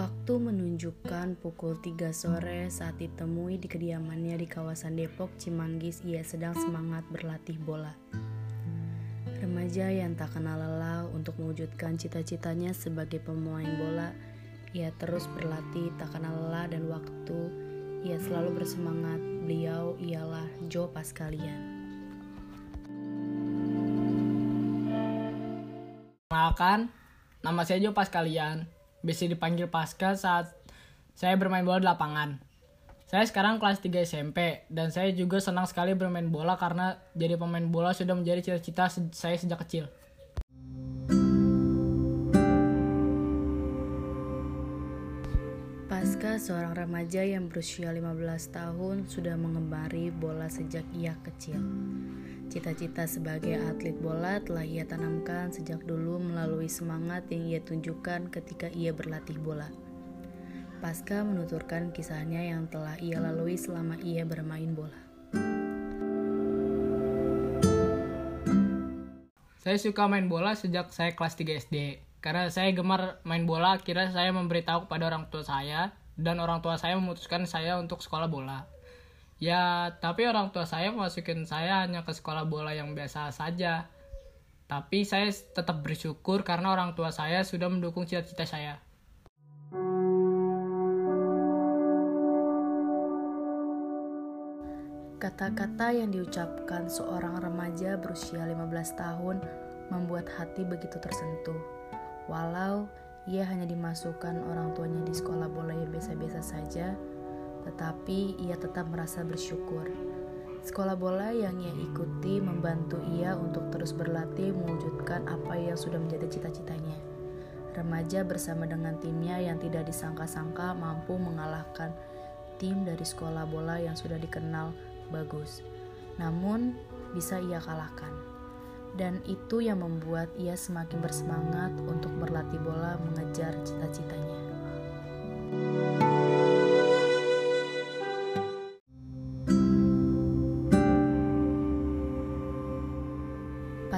Waktu menunjukkan pukul 3 sore saat ditemui di kediamannya di kawasan Depok, Cimanggis, ia sedang semangat berlatih bola. Remaja yang tak kenal lelah untuk mewujudkan cita-citanya sebagai pemain bola, ia terus berlatih tak kenal lelah dan waktu ia selalu bersemangat. Beliau ialah Joe Paskalian. Kenalkan, nama saya Joe Paskalian bisa dipanggil Pasca saat saya bermain bola di lapangan. Saya sekarang kelas 3 SMP dan saya juga senang sekali bermain bola karena jadi pemain bola sudah menjadi cita-cita saya sejak kecil. Pasca seorang remaja yang berusia 15 tahun sudah mengembari bola sejak ia kecil. Cita-cita sebagai atlet bola telah ia tanamkan sejak dulu melalui semangat yang ia tunjukkan ketika ia berlatih bola. Pasca menuturkan kisahnya yang telah ia lalui selama ia bermain bola. Saya suka main bola sejak saya kelas 3 SD. Karena saya gemar main bola, akhirnya saya memberitahu kepada orang tua saya dan orang tua saya memutuskan saya untuk sekolah bola. Ya, tapi orang tua saya masukin saya hanya ke sekolah bola yang biasa saja. Tapi saya tetap bersyukur karena orang tua saya sudah mendukung cita-cita saya. Kata-kata yang diucapkan seorang remaja berusia 15 tahun membuat hati begitu tersentuh. Walau ia hanya dimasukkan orang tuanya di sekolah bola yang biasa-biasa saja, tetapi ia tetap merasa bersyukur. Sekolah bola yang ia ikuti membantu ia untuk terus berlatih mewujudkan apa yang sudah menjadi cita-citanya. Remaja bersama dengan timnya yang tidak disangka-sangka mampu mengalahkan tim dari sekolah bola yang sudah dikenal bagus. Namun, bisa ia kalahkan. Dan itu yang membuat ia semakin bersemangat untuk berlatih bola mengejar cita-citanya.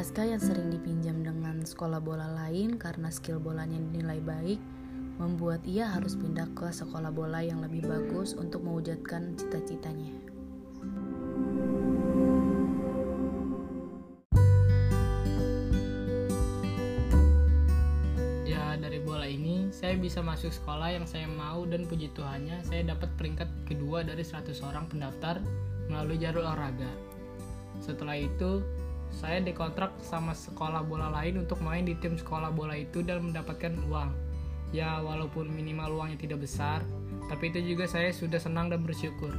Pasca yang sering dipinjam dengan sekolah bola lain karena skill bolanya dinilai baik, membuat ia harus pindah ke sekolah bola yang lebih bagus untuk mewujudkan cita-citanya. Saya bisa masuk sekolah yang saya mau dan puji Tuhannya saya dapat peringkat kedua dari 100 orang pendaftar melalui jalur olahraga. Setelah itu, saya dikontrak sama sekolah bola lain untuk main di tim sekolah bola itu dan mendapatkan uang. Ya, walaupun minimal uangnya tidak besar, tapi itu juga saya sudah senang dan bersyukur.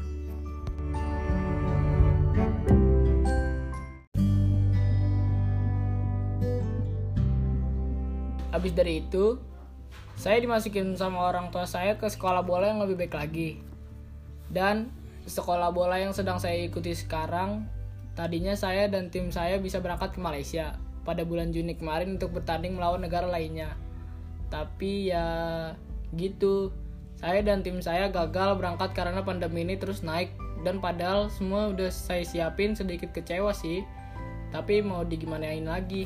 Habis dari itu, saya dimasukin sama orang tua saya ke sekolah bola yang lebih baik lagi. Dan sekolah bola yang sedang saya ikuti sekarang Tadinya saya dan tim saya bisa berangkat ke Malaysia pada bulan Juni kemarin untuk bertanding melawan negara lainnya. Tapi ya gitu. Saya dan tim saya gagal berangkat karena pandemi ini terus naik dan padahal semua udah saya siapin sedikit kecewa sih. Tapi mau digimanain lagi.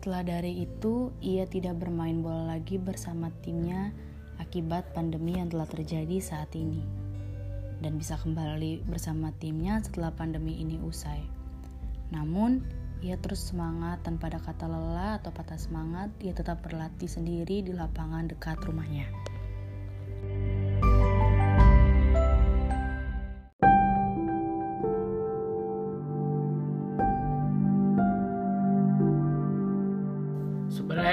Setelah dari itu, ia tidak bermain bola lagi bersama timnya akibat pandemi yang telah terjadi saat ini. Dan bisa kembali bersama timnya setelah pandemi ini usai. Namun, ia terus semangat tanpa ada kata lelah atau patah semangat, ia tetap berlatih sendiri di lapangan dekat rumahnya.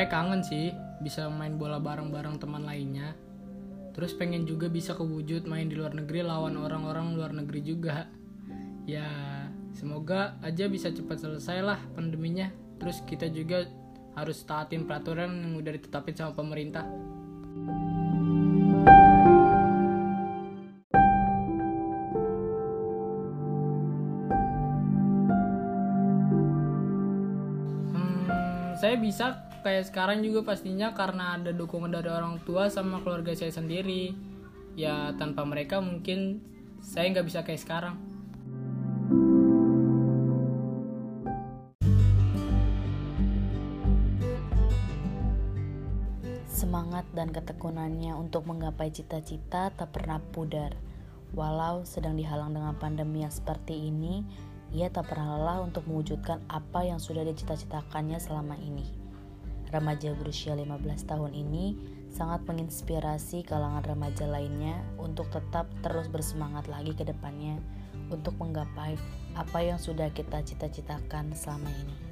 Sebenarnya kangen sih bisa main bola bareng-bareng teman lainnya. Terus pengen juga bisa kewujud main di luar negeri lawan orang-orang luar negeri juga. Ya, semoga aja bisa cepat selesai lah pandeminya. Terus kita juga harus taatin peraturan yang udah ditetapin sama pemerintah. Hmm, saya bisa kayak sekarang juga pastinya karena ada dukungan dari orang tua sama keluarga saya sendiri ya tanpa mereka mungkin saya nggak bisa kayak sekarang Semangat dan ketekunannya untuk menggapai cita-cita tak pernah pudar. Walau sedang dihalang dengan pandemi yang seperti ini, ia tak pernah lelah untuk mewujudkan apa yang sudah dicita-citakannya selama ini. Remaja berusia 15 tahun ini sangat menginspirasi kalangan remaja lainnya untuk tetap terus bersemangat lagi ke depannya untuk menggapai apa yang sudah kita cita-citakan selama ini.